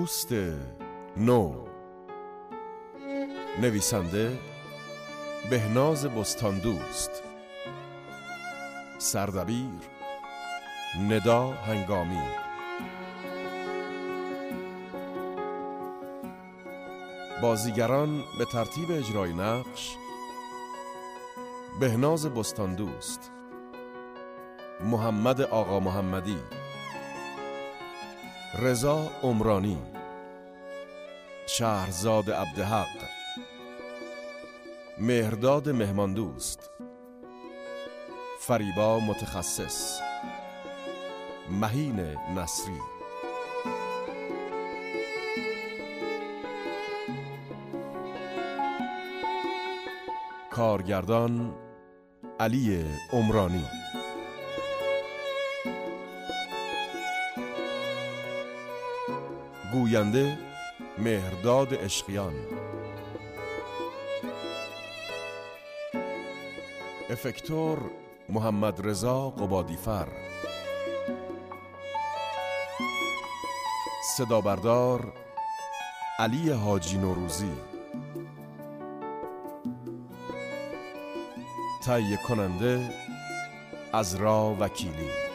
پوست نو نویسنده بهناز بستان دوست سردبیر ندا هنگامی. بازیگران به ترتیب اجرای نقش بهناز بستان دوست محمد آقا محمدی. رضا عمرانی شهرزاد عبدحق مهرداد مهمان دوست فریبا متخصص مهین نصری. کارگردان علی عمرانی. گوینده مهرداد اشقیان افکتور محمد رضا قبادیفر. صدا بردار علی حاجی نوروزی. تهیه کننده ازرا وکیلی.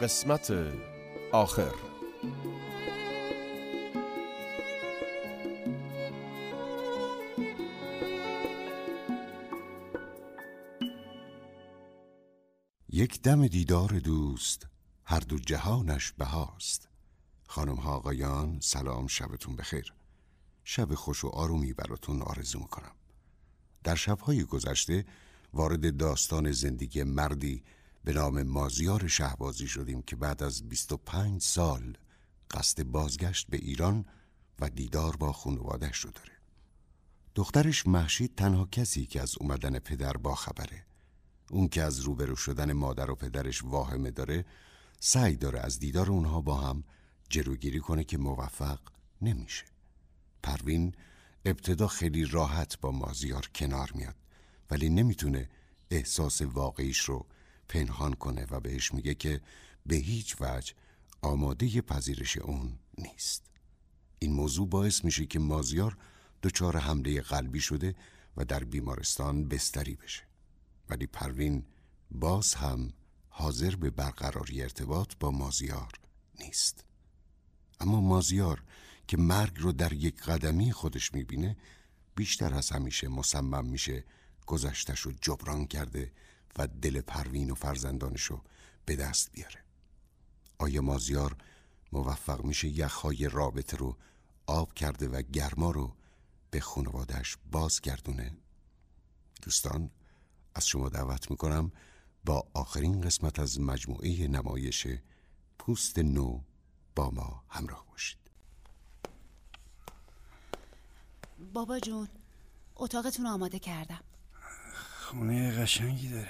قسمت آخر. یک دم دیدار دوست هر دو جهانش بهاست. خانم ها آقایان سلام شبتون بخیر. شب خوش و آرومی براتون آرزو می‌کنم. در شبهای گذشته وارد داستان زندگی مردی به نام مازیار شهبازی شدیم که بعد از 25 سال قصد بازگشت به ایران و دیدار با خانوادش رو داره. دخترش محشید تنها کسی که از اومدن پدر با خبره. اون که از روبرو شدن مادر و پدرش واهمه داره سعی داره از دیدار اونها با هم جلوگیری کنه که موفق نمیشه. پروین ابتدا خیلی راحت با مازیار کنار میاد ولی نمی‌تونه احساس واقعیش رو پنهان کنه و بهش میگه که به هیچ وجه آماده پذیرش اون نیست. این موضوع باعث میشه که مازیار دچار حمله قلبی شده و در بیمارستان بستری بشه. ولی پروین باز هم حاضر به برقراری ارتباط با مازیار نیست. اما مازیار که مرگ رو در یک قدمی خودش می‌بینه بیشتر از همیشه مصمم میشه گذشتش رو جبران کرده و دل پروین و فرزندانشو به دست بیاره. آیا مازیار موفق میشه یخهای رابطه رو آب کرده و گرما رو به خانوادش بازگردونه؟ دوستان از شما دعوت می‌کنم با آخرین قسمت از مجموعه نمایش پوست نو با ما همراه باشید. بابا جون اتاقتون آماده کردم. خونه قشنگی داره.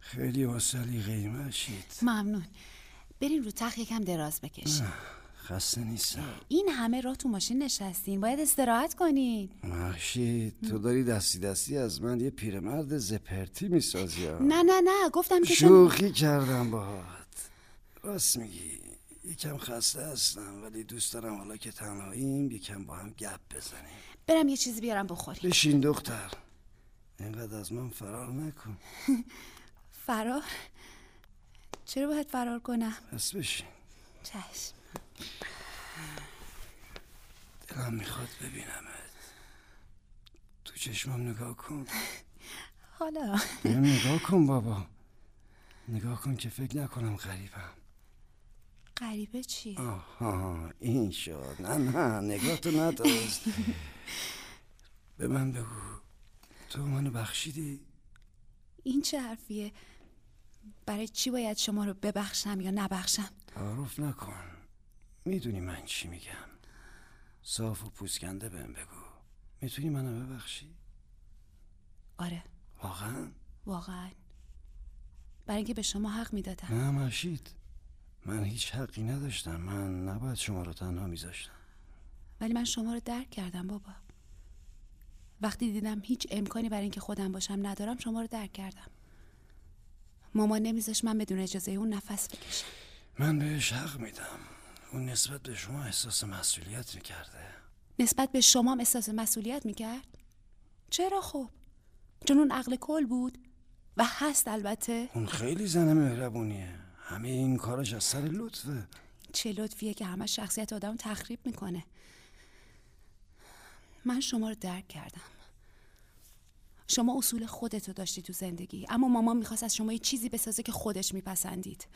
خیلی واسلی قیمت شید. ممنون. برین رو تخت یکم دراز بکشین خسته نیستم. این همه راه تو ماشین نشستین. باید استراحت کنین. محشید تو داری دستی دستی از من یه پیرمرد زپرتی می‌سازی نه نه نه گفتم که شوخی کردم باهات. راست میگی. یکم خسته هستم ولی دوست دارم حالا که تنهاییم یکم با هم گپ بزنیم. برم یه چیزی بیارم بخوریم. بشین دختر. اینقدر از من فرار نکن. فرار؟ چرا باید فرار کنم؟ پس بشین. چشم. دلم می‌خواد ببینمت. تو چشمم نگاه کن. حالا. نگاه کن بابا. نگاه کن که فکر نکنم غریبم. غریبه چی؟ آها این شد. نه نه نگاه تو نداشت. به من بگو. تو منو بخشیدی؟ این چه حرفیه؟ برای چی باید شما رو ببخشم یا نبخشم؟ تعارف نکن می‌دونی من چی میگم صاف و پوسکنده بهم بگو می‌تونی منو ببخشی؟ آره واقعا؟ واقعا برای اینکه به شما حق می‌دادم نه مشید من هیچ حقی نداشتم من نباید شما رو تنها میذاشتم ولی من شما رو درک کردم بابا وقتی دیدم هیچ امکانی برای اینکه خودم باشم ندارم شما رو درک کردم. مامان نمیذاش من بدون اجازه اون نفس بکشم من بهش حق میدم. اون نسبت به شما احساس مسئولیت می‌کرده. نسبت به شما هم احساس مسئولیت می‌کرد؟ چرا خب؟ چون اون عقل کل بود و هست البته. اون خیلی زن مهربونیه. همه این کارش از سر لطفه. چه لطفیه که همه شخصیت آدم تخریب می‌کنه. من شما رو درک کردم. شما اصول خودتو داشتی تو زندگی اما مامان می‌خواست از شما یه چیزی بسازه که خودش میپسندید.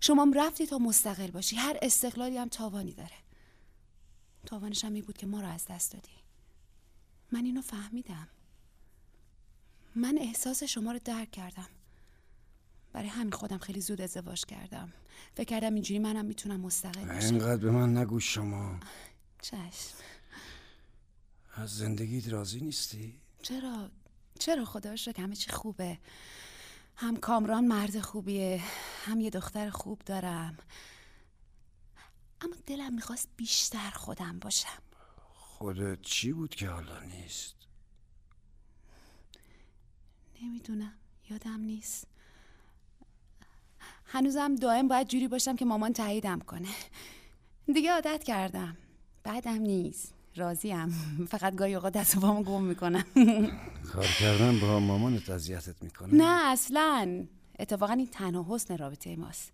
شما هم رفتی تا مستقل باشی. هر استقلالی هم تاوانی داره. تاوانش هم این بود که ما رو از دست دادی. من اینو فهمیدم. من احساس شما رو درک کردم. برای همین خودم خیلی زود ازدواج کردم. فکر کردم اینجوری منم می‌تونم مستقل باشم. اینقدر به من نگو شما. چشم. از زندگیت راضی نیستی؟ چرا؟ چرا خدا رو همه چی خوبه. هم کامران مرد خوبیه هم یه دختر خوب دارم. اما دلم می‌خواست بیشتر خودم باشم. خودت چی بود که حالا نیست؟ نمی‌دونم یادم نیست. هنوزم دائم باید جوری باشم که مامان تاییدم کنه. دیگه عادت کردم. بعدم نیست. راضیم. فقط گاهی اوقات دست و گم می‌کنم. کار کردن با مامانت اذیتت می‌کنه؟ نه اصلا. اتفاقا این تنها حسن رابطه ماست.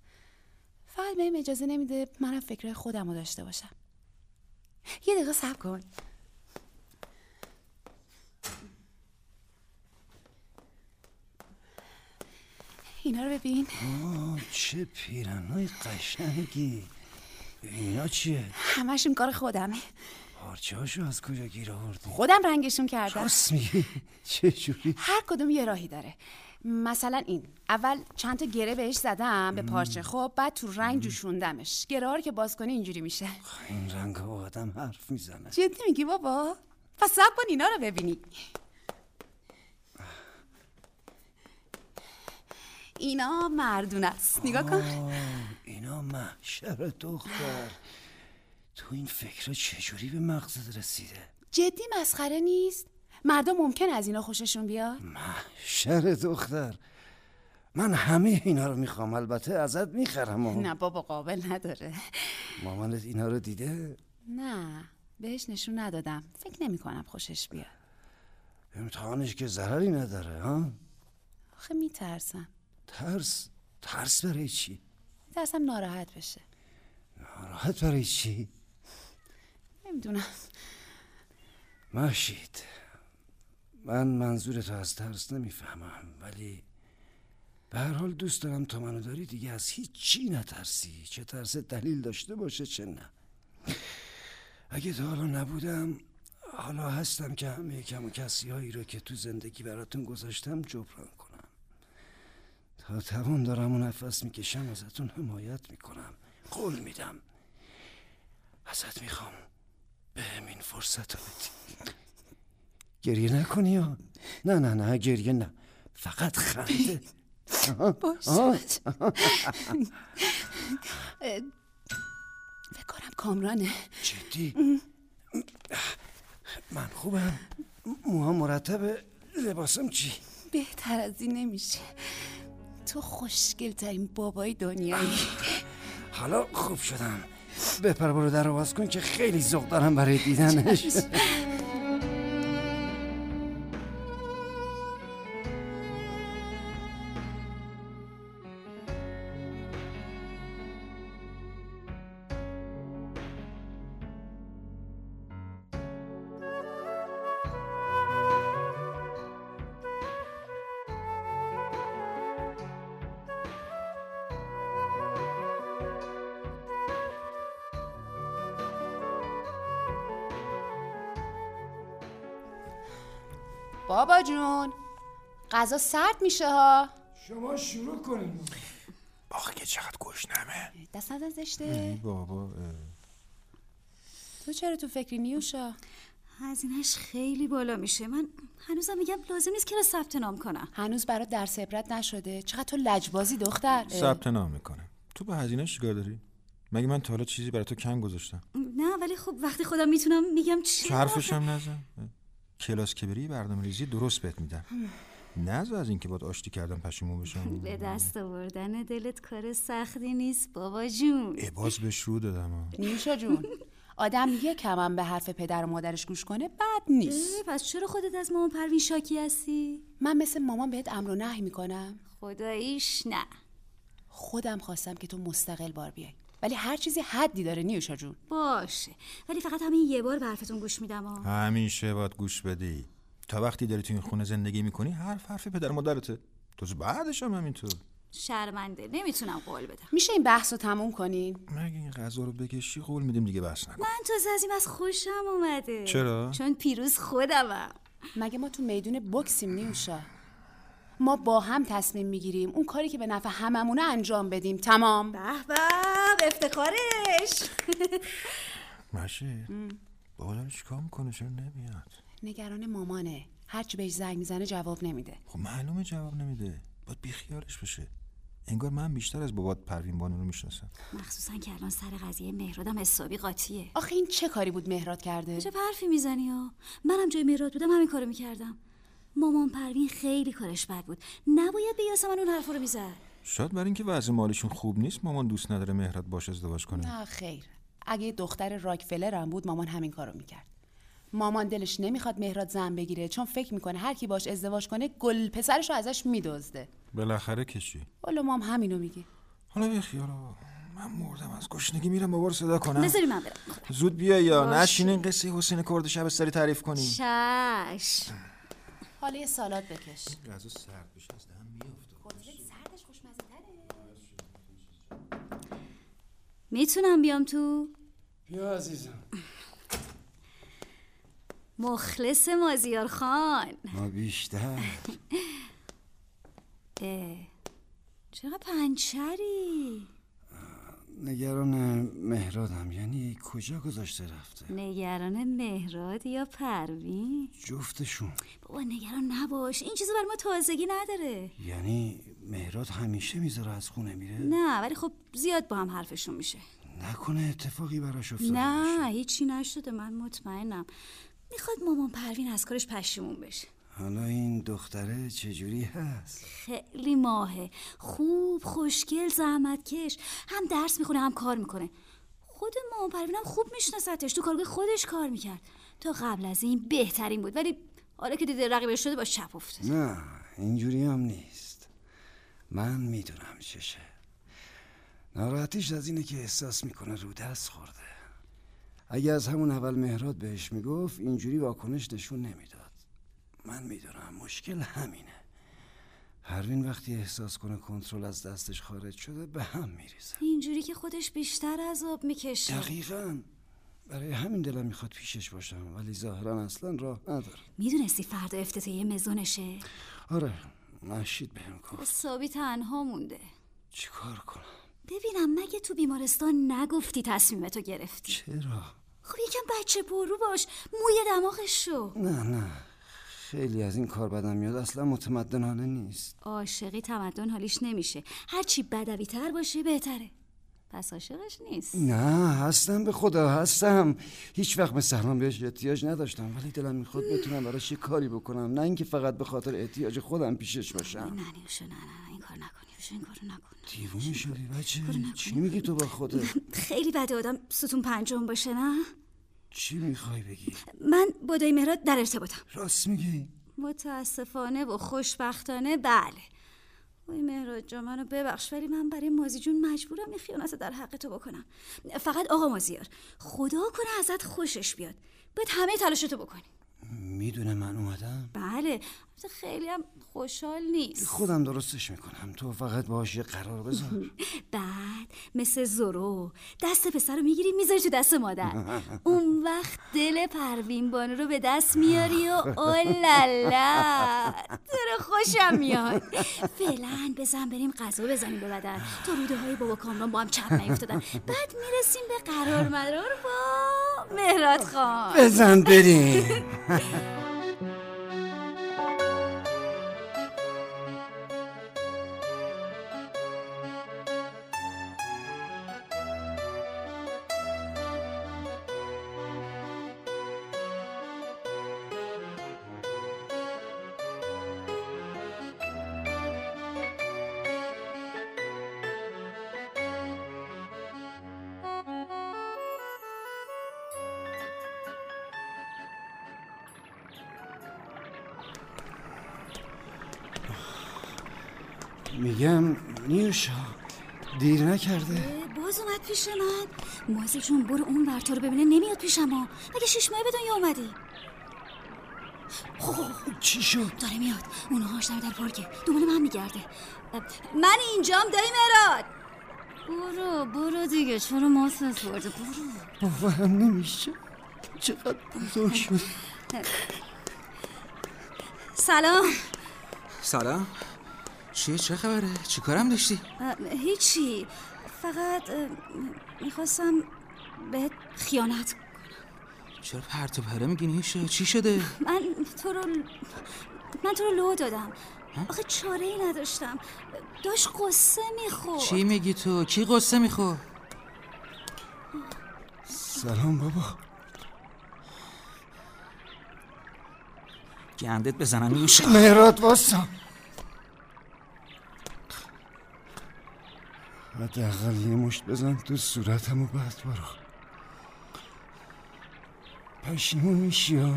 فقط بهم اجازه نمیده منم فکر خودم رو داشته باشم. یه دقیقه صبر کن. اینا رو ببین. آه چه پیرنهای قشنگی. اینا چیه؟ همشون کار خودمه. پارچه هاشو از کجا گیر آوردی؟ خودم رنگشون کردم. راست میگی؟ چه جوری؟ هر کدوم یه راهی داره. مثلا این اول چند تا گره بهش زدم به پارچه خب بعد تو رنگ جوشوندمش. گره که باز کنی اینجوری میشه. این رنگ ها آدم حرف می‌زنه. جدی میگی بابا؟ پس سب کن اینا رو ببینی. اینا مردون است نگاه کن. اینا محشر دختر. تو این فکر چجوری به مغزت رسیده؟ جدی مسخره نیست مردم ممکن از اینا خوششون بیاد محشر دختر من همه اینا رو می‌خوام البته ازت می‌خرم و نه بابا قابل نداره مامانت اینا رو دیده؟ نه بهش نشون ندادم فکر نمی کنم خوشش بیاد امتحانش که ضرری نداره ها؟ آخه میترسم ترس ترس برای چی؟ ترسم ناراحت بشه ناراحت برای چی؟ نمی‌دونم محشید من منظور تو از ترس نمی‌فهمم ولی به هر حال دوست دارم تا منو داری دیگه از هیچ چی نترسی. چه ترس دلیل داشته باشه چه نه. اگه تا حالا نبودم حالا هستم که همه کم و کسی هایی رو که تو زندگی براتون گذاشتم جبران کنم. تا توان دارم و نفس می‌کشم ازتون حمایت می‌کنم. قول میدم. ازت می‌خوام. به همین فرصت رو بدی. گریه نکنی یا نه نه نه گریه نه. فقط خنده. فکر کنم کامرانه. جدی؟ من خوبم. موها مرتبه لباسم چی؟ بهتر از این نمیشه. تو خوشگل ترین بابای دنیایی. حالا خوب شدم. بپر برو در رو باز کن که خیلی ذوق دارم برای دیدنش. بابا جون. غذا سرد میشه ها. شما شروع کنید آخه که چقدر گشنمه. دست نزن زشته. بابا تو چرا تو فکری نیوشا؟ هزینهش خیلی بالا میشه. من هنوزم میگم لازم نیست که ثبت نام کنم. هنوز برات درس عبرت نشده. چقدر تو لجبازی دختر. ثبت نام می‌کنم. تو به هزینه چیکار داری؟ مگه من تا حالا چیزی برای تو کم گذاشتم؟ نه ولی خب وقتی خودم می‌تونم میگم چی حرفش هم نزن. کلاس که بری برنامه ریزی درست بهت میدم. نه از اینکه باید آشتی کردم پشیمون بشم به دست آوردن دلت کار سختی نیست بابا جون. ای باز بهش رو دادم. نیوشا جون آدم یکم هم به حرف پدر و مادرش گوش کنه بد نیست. پس چرا خودت از مامان پروین شاکی هستی؟ من مثل مامان بهت امر و نهی می‌کنم. خداییش نه. خودم خواستم که تو مستقل بار بیای. ولی هر چیزی حدی داره نیوشا جون. باشه. ولی فقط همین یه بار به حرفتون گوش میدم ها. همیشه باید گوش بدی. تا وقتی داری تو این خونه زندگی می‌کنی حرف حرف پدر و مادرته. تو بعدش هم همینطور. شرمنده. نمی‌تونم قول بدم. میشه این بحث رو تموم کنیم مگه این غذا رو بکشی قول میدیم دیگه بس نکن من تازه از این از خوشم اومده. چرا؟ چون پیروز خودمم. مگه ما تو میدون بکسیم نیوشا؟ ما با هم تصمیم می‌گیریم اون کاری که به نفع هممونه انجام بدیم. تمام؟ به به افتخارش. مشه بابا داره چیکار می‌کنه؟ چرا نمیاد؟ نگران مامانه. هرچی بهش زنگ می‌زنه جواب نمیده. خب معلومه جواب نمیده. باید بیخیالش بشه انگار من بیشتر از بابات پروین بانو رو می‌شناسم. مخصوصا که الان سر قضیه مهرادم حسابی قاطیه. آخه این چه کاری بود مهراد کرده؟ چه حرفی می‌زنی ها؟ منم جای مهراد بودم همین کارو می‌کردم. مامان پروین خیلی کارش بد بود. نباید به یاسمن اون حرفا رو می‌زد. شاید برای اینکه وضع مالیشون خوب نیست مامان دوست نداره مهراد باش ازدواج کنه. نه خیر. اگه دختر راکفلر هم بود مامان همین کارو می‌کرد. مامان دلش نمی‌خواد مهراد زن بگیره چون فکر می‌کنه هر کی باش ازدواج کنه گل پسرش رو ازش میدزده. بالاخره کشی. والا مام همینو میگه. حالا آقا. من مردم از گشنگی میرم بابا رو صدا کنم. بذاری من برم. زود بیا یا باشه. نشین این قصه حسین کرد شب سری تعریف کنی چش حالا یه سالاد بکش. غذا سرد بشه از دهن میافته. سردش خوشمزه می‌تونم بیام تو؟ بیا عزیزم. مخلص مازیار خان. ما بیشتر. اه، چرا پنچری؟ نگران مهرادم. یعنی کجا گذاشته رفته؟ نگران مهراد یا پروین؟ جفتشون. بابا نگران نباش. این چیزا بر ما تازگی نداره. یعنی مهراد همیشه می‌ذاره از خونه میره؟ نه ولی خب زیاد با هم حرفشون میشه. نکنه اتفاقی براش افتاده نه هیچی نشده. من مطمئنم. می‌خواد مامان پروین از کارش پشیمون بشه. حالا این دختره چجوری هست؟ خیلی ماهه. خوب خوشگل زحمتکش. هم درس می‌خونه هم کار می‌کنه. خود مامان پروین هم خوب میشناستش تو کارگاه خودش کار می‌کرد. تا قبل از این بهترین بود. ولی حالا که دیده رقیبش شده با چپ افتاد. نه اینجوری هم نیست. من می‌دونم چشه. ناراحتیش از اینه که احساس می‌کنه رو دست خورده. اگه از همون اول مهراد بهش می‌گفت اینجوری واکنش نشون نمی‌داد. من می‌دونم. مشکل همینه. پروین وقتی احساس کنه کنترل از دستش خارج شده به هم میریزه. اینجوری که خودش بیشتر عذاب می‌کشه. دقیقا. برای همین دلم می‌خواد پیشش باشم ولی ظاهرا اصلا راه نداره می‌دونستی فردا افتتاحیه مزونشه؟ آره. مشید بهم گفت. حسابی تنها مونده. چیکار کنم؟ ببینم مگه تو بیمارستان نگفتی تصمیمتو گرفتی؟ چرا؟ خب یکم بچه پرو باش. موی دماغش شو. نه نه. خیلی از این کار بدم میاد. اصلا متمدنانه نیست. عاشقی تمدن حالیش نمیشه. هرچی بدوی تر باشه بهتره. پس عاشقش نیست. نه هستم به خدا هستم. هیچ وقت مثل الان بهش احتیاج نداشتم ولی دلم می‌خواد بتونم براش یه کاری بکنم. نه اینکه فقط به خاطر احتیاج خودم پیشش باشم. نه نیوشو نه نه این کار نکنی این کارو نکن. دیوونه شدی بچه. چی میگی تو با خودت؟ خیلی بده آدم ستون پنجم باشه نه؟ چی می‌خوای بگی؟ من با دایی مهراد در ارتباطم. راست میگی؟ متاسفانه و خوشبختانه بله. وای مهراد جا منو ببخش ولی من برای مازی جون مجبورم این خیانت در حق تو بکنم. فقط آقا مازیار خدا کنه ازت خوشش بیاد. باید همه تلاشتو بکنی. می‌دونه من اومدم؟ بله خیلی هم خوشحال نیست. خودم درستش می‌کنم. تو فقط باش یه قرار بذار. بعد مثل زورو دست پسر رو می‌گیری می‌ذاری تو دست مادر. اون وقت دل پروین بانو رو به دست میاری و اولالا. تو خوشم میاد. فعلا بزن بریم غذا بزنیم به بدن. تا روده های بابا کامران با هم چپ نیفتادن. بعد می‌رسیم به قرار مدار با. مهراد خان. بزن بریم. پیش من. موزه جون برو اون ور تو رو ببینه نمیاد پیشم ها. مگه شش ماه به دنیا اومدی؟ چی شد؟ داره میاد. اونها هاش در پارکه. دنبال من میگرده. من اینجام دایی مراد. برو برو دیگه. چرا ما سفرده برو. باورم نمیشه. چقدر بزرگ شد. سلام. سلام. چیه؟ چه خبره؟ چی کارم داشتی؟ هیچی. فقط می‌خواستم بهت خیانت کنم. چرا پرت و پره میگی نیشه چی شده؟ من تو رو من تو رو لو دادم. آخه چاره ای نداشتم. داشت قصه می‌خورد. چی میگی تو؟ کی قصه میخور سلام بابا. گندت بزنم نیوشا مهراد واسا. حداقل یه مشت بزن تو صورتم و بعد برو. پشیمون میشی.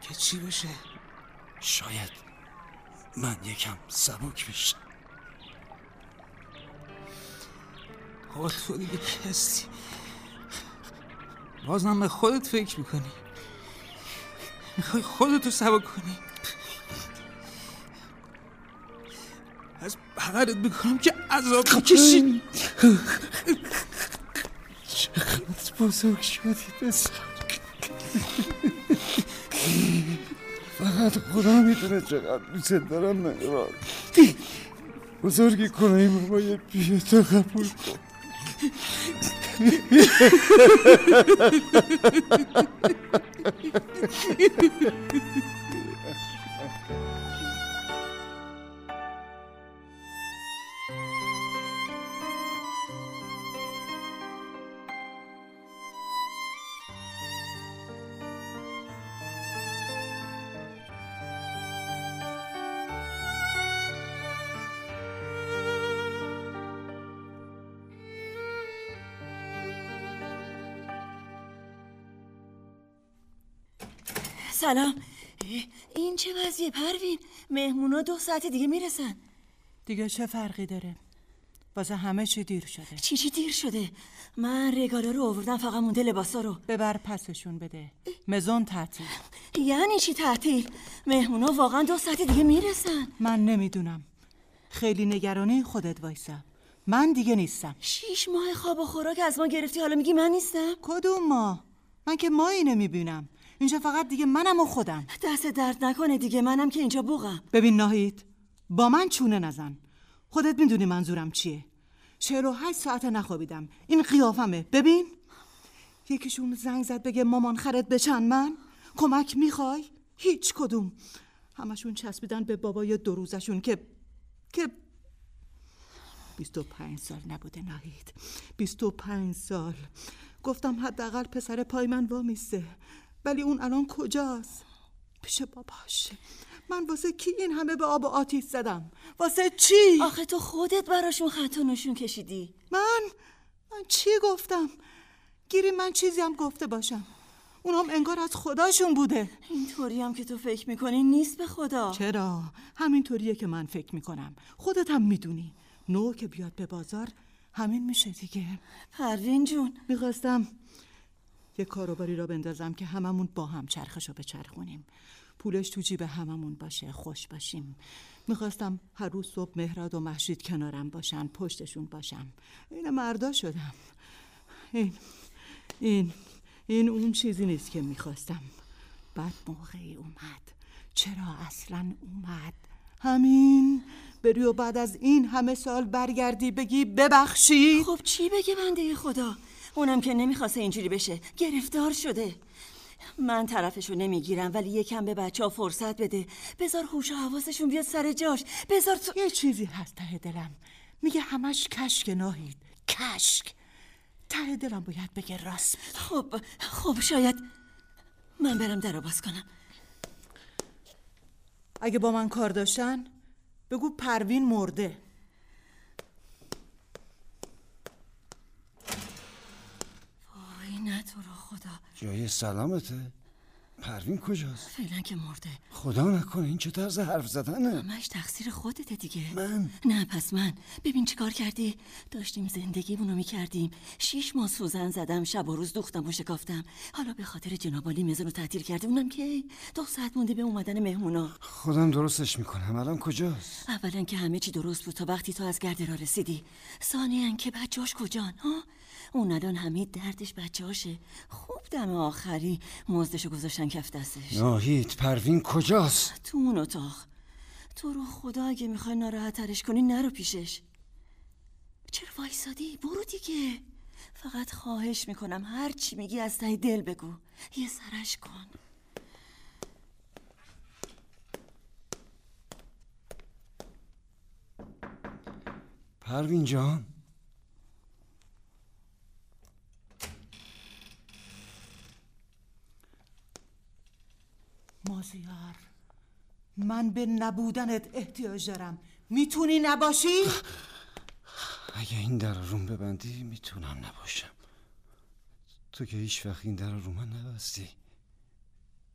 که چی بشه شاید من یکم سبک بشم. آقا تو دیگه کی هستی بازم به خودت فکر می‌کنی. می‌خوای خودتو سبا کنی. بغلت می‌کنم که عذاب بکشی چقدر بزرگ شدی پسر فقط خدا می‌دونه چقدر دوست دارم مهراد بزرگی کنه این بابای پیه تا قبول کن. سلام. این چه وضعیه پروین؟ مهمونا دو ساعت دیگه می‌رسن. دیگه چه فرقی داره؟ واسه همه چی دیر شده. چی چی دیر شده؟ من رگالا رو آوردم فقط مونده لباسا رو. ببر پسشون بده. مزون تعطیل. یعنی چی تعطیل؟ مهمونا واقعا دو ساعت دیگه می‌رسن. من نمی‌دونم. خیلی نگرانی خودت وایسا. من دیگه نیستم. شیش ماه خواب و خوراک از ما گرفتی حالا میگی من نیستم؟ کدوم ما من که مایی نمی‌بینم. اینجا فقط دیگه منم و خودم. دست درد نکنه دیگه منم که اینجا بوغم. ببین ناهید با من چونه نزن. خودت می‌دونی منظورم چیه. چهل و هشت ساعت نخوابیدم. این قیافمه. ببین. یکیشون زنگ زد بگه مامان خرد بچن من. کمک می‌خوای؟ هیچ کدوم. همشون چسبیدن به بابای دو روزشون که که بیست و پنج سال نبوده ناهید. بیست و پنج سال. گفتم حداقل پسر پای من وامیسته ولی اون الان کجاست؟ پیش باباش. من واسه کی این همه به آب و آتیش زدم؟ واسه چی؟ آخه تو خودت براشون خط و نشون کشیدی. من؟ من چی گفتم؟ گیری من چیزی هم گفته باشم. اونام انگار از خداشون بوده. اینطوری هم که تو فکر می‌کنی نیست به خدا. چرا؟ همینطوریه که من فکر می‌کنم. خودت هم می‌دونی. نو که بیاد به بازار همین میشه دیگه. پروین جون. می‌خواستم یه کاروباری را بندازم که هممون با هم چرخشو بچرخونیم. پولش تو جیب هممون باشه خوش باشیم. می‌خواستم هر روز صبح مهراد و محشید کنارم باشن پشتشون باشم. این مردا شدم. این این این اون چیزی نیست که می‌خواستم. بعد موقعی اومد. چرا اصلا اومد؟ همین. بری و بعد از این همه سال برگردی بگی ببخشید. خب چی بگه بنده خدا؟ اونم که نمی‌خواسته اینجوری بشه. گرفتار شده. من طرفشو نمی‌گیرم ولی یکم به بچه ها فرصت بده. بذار هوش و حواسشون بیاد سر جاش. بذار تو یه چیزی هست ته دلم. میگه همش کشک ناهید. کشک. ته دلم باید بگه راست. خب خب شاید من برم در باز کنم. اگه با من کار داشتن بگو پروین مرده وای نه تو رو خدا. جای سلامته. پروین کجاست؟ فعلا که مرده. خدا نکنه این چه طرز حرف زدنه؟ همش تقصیر خودته دیگه. من؟ نه پس من. ببین چی کار کردی؟ داشتیم زندگیمونو می‌کردیم. شیش ماه سوزن زدم شب و روز دوختم و شکافتم. حالا به خاطر جنابالی مزنو تعطیل کردی اونم که دو ساعت مونده به اومدن مهمونا. خودم درستش می‌کنم. الان کجاست؟ اولا که همه چی درست بود تا وقتی تو از گرده را رسیدی. ثانیا که بچهاش کجان ها؟ اون الان همه دردش بچهاشه خوب دم آخری. مزدشو گذاشتن کف دستش. ناهید پروین کجاست؟ تو اون اتاق. تو رو خدا اگه می‌خوای ناراحت ترش کنی نرو پیشش. چرا وایسادی؟ برو دیگه. فقط خواهش می‌کنم هر چی میگی از ته دل بگو. یه سرش کن. پروین جان. مازیار من به نبودنت احتیاج دارم. می‌تونی نباشی؟ اگه این در رو ببندی می‌تونم نباشم. تو که هیچ وقت این در رو من نبستی.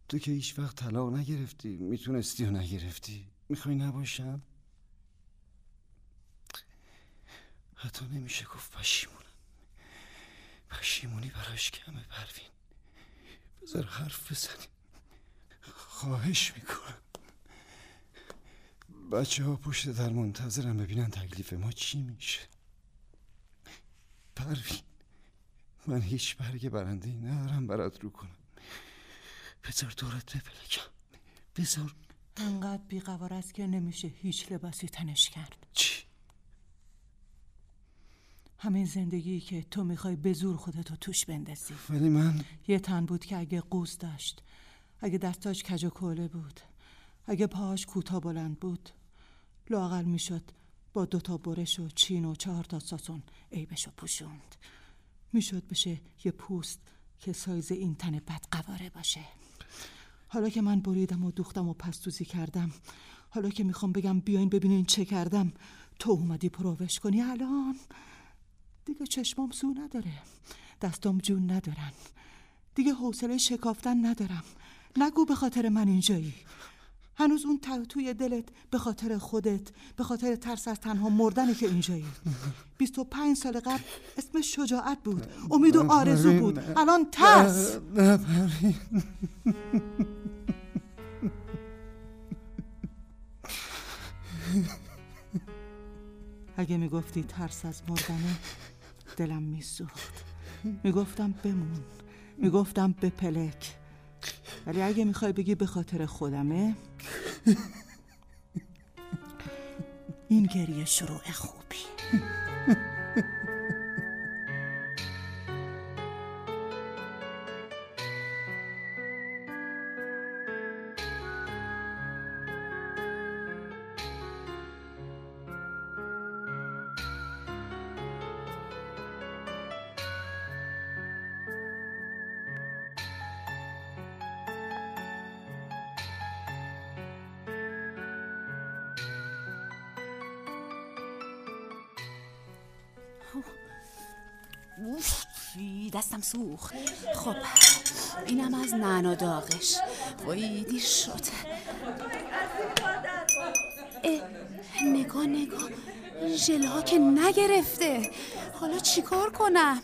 تو که هیچ وقت طلاق نگرفتی. می‌تونستی و نگرفتی. می‌خوای نباشم؟ حتی نمیشه گفت پشیمونم. پشیمونی براش کمه پروین. بذار حرف بزنیم. خواهش می‌کنم. بچه ها پشت در منتظرم ببینن تکلیف ما چی میشه. پروین من هیچ برگ برنده ندارم برات رو کنم. بذار دورت بپلکم. بذار. انقدر بیقوار است که نمیشه هیچ لباسی تنش کرد. چی؟ همین زندگی که تو می‌خوای به زور خودتو توش بندازی. ولی من یه تن بود که اگه قوز داشت اگه دستاش کج و کوله بود اگه پاهاش کوتاه بلند بود لاقل می‌شد با دوتا برش و چین و چهار تا ساسون عیبشو پوشوند. می‌شد بشه یه پوست که سایز این تن بد قواره باشه. حالا که من بریدم و دوختم و پستوزی کردم حالا که می‌خوام بگم بیاین ببینین چه کردم تو اومدی پروش کنی الان. دیگه چشمام سو نداره دستام جون ندارن. دیگه حوصله شکافتن ندارم. نگو به خاطر من اینجایی. هنوز اون ته توی دلت به خاطر خودت به خاطر ترس از تنها مردنی که اینجایی. 25 سال قبل اسم شجاعت بود. امید و آرزو بود. الان ترس. نه اگه می‌گفتی ترس از مردنه دلم میسوخت. می‌گفتم بمون. می‌گفتم بپلک ولی اگه می‌خوای بگی به خاطر خودمه این گریه شروع خوبی. داغش وای دیر شد. اه، نگاه نگاه. ژله ها که نگرفته. حالا چیکار کنم؟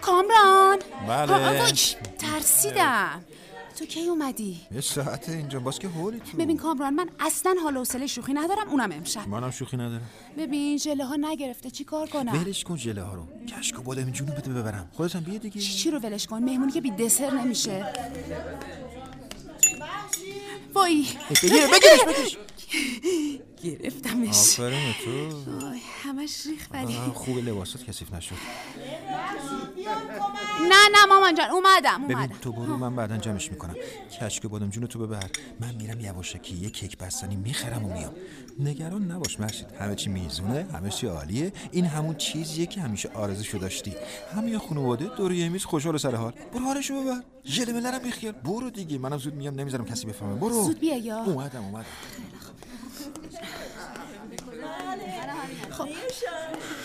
کامران؟ بله. ترسیدم. تو کی اومدی؟ یه ساعت اینجا. باز که هولی تو. ببین کامران من اصلا حال و حوصله شوخی ندارم. اونم امشب. منم شوخی ندارم. ببین ژله ها نگرفته. چیکار کنم؟ ولش کن ژله ها رو. کشک و بادم جونو بده ببرم. خودت هم بیا دیگه. چی چی رو ولش کن؟ مهمونی که بی دسر نمیشه. Foi. Peguei, peguei, peguei. گرفتمش. آفرین تو. همش ریخ ولی. خوب لباسات کثیف نشد. نه نه مامان جان اومدم ببین اومدم. تو برو من بعدا جمعش می‌کنم. کشک و بادم جونو تو ببر. من میرم یواشکی یه کیک بستنی می‌خرم و میام. نگران نباش مرشید. همه چی میزونه همه چی عالیه. این همون چیزیه که همیشه آرزوشو داشتی. همه خانواده دور یه میز خوشحال سر حال. برو حالشو ببر. ژله ملرم بیخیال. برو دیگه. منم زود میام نمی‌ذارم کسی بفهمه. برو. زود بیا یا. اومدم اومدم.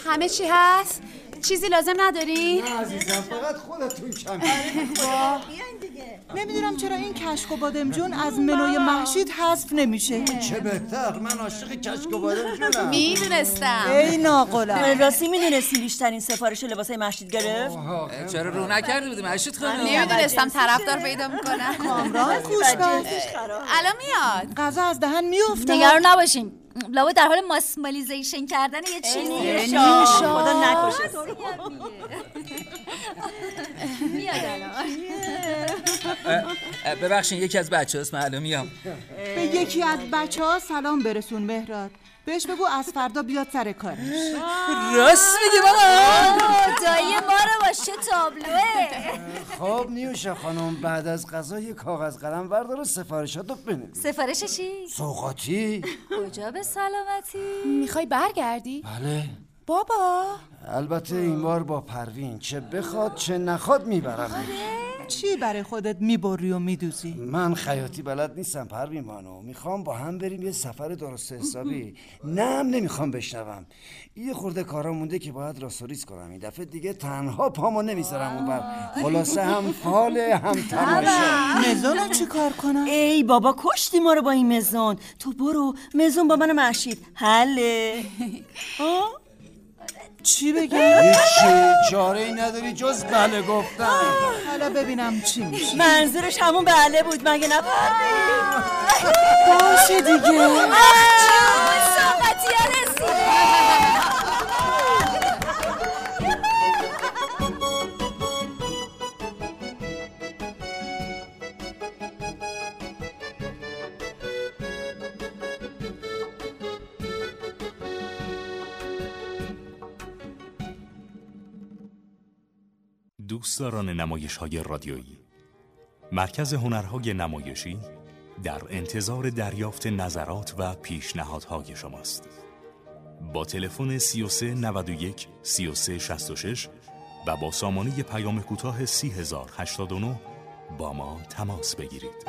همه چی هست؟ چیزی لازم نداری؟ عزیزم فقط خودتون کم بیاین دیگه. نمی‌دونم چرا این کشک و بادمجون از منوی محشید حذف نمیشه. چه بهتر من عاشق کشک و بادمجونم می‌دونستم. ای ناقلم. راستی می‌دونستی بیشترین سفارش لباسای مشتید گرفت؟ چرا رو نکرده بودی؟ مشید خانم. نمی‌دونستم طرفدار پیدا می‌کنم. کامران کوشبخت الان میاد. غذا از دهن میفته نگران نباشیم لابا در حال ماسمالیزیشن کردن یه چیزی خدا نکشه. میاد الان. ببخشید یکی از بچه هست معلوم میام. به یکی از بچه ها سلام برسون مهراد. بهش بگو از فردا بیاد سر کارش. راست میگه بابا. دایی ما رو با چه تابلوه. خب نیوشه خانم بعد از غذا یه کاغذ قلم بردار و سفارشاتو بنویس. سفارش چی؟ سوقاتی کجا به سلامتی؟ می‌خوای برگردی؟ بله. بابا. البته این بار با پروین چه بخواد چه نخواد می‌برم چی برای خودت می‌بری و میدوزی؟ من خیاطی بلد نیستم پروین بانو. می‌خوام با هم بریم یه سفر درست حسابی. نه هم نمی‌خوام بشنوم. یه خورده کارا مونده که باید راستوریز کنم. این دفعه دیگه تنها پامو نمی‌ذارم اون بر. خلاصه هم فاله هم تماشا. مزونم چی کار کنم؟ ای بابا کشتی ما رو با این مزون. تو برو. مزون با من مشید حله. آه؟ چی بگم هیچی چاره ای نداری جز بله گفتن. حالا ببینم چی میشه منظورش همون بله بود مگه نه باشه دیگه. ساقتی رسید دوستداران نمایش های رادیویی. مرکز هنرهای نمایشی در انتظار دریافت نظرات و پیشنهادهای شماست. با تلفن 33 91 33 66 و با سامانه پیام کوتاه 30089 با ما تماس بگیرید.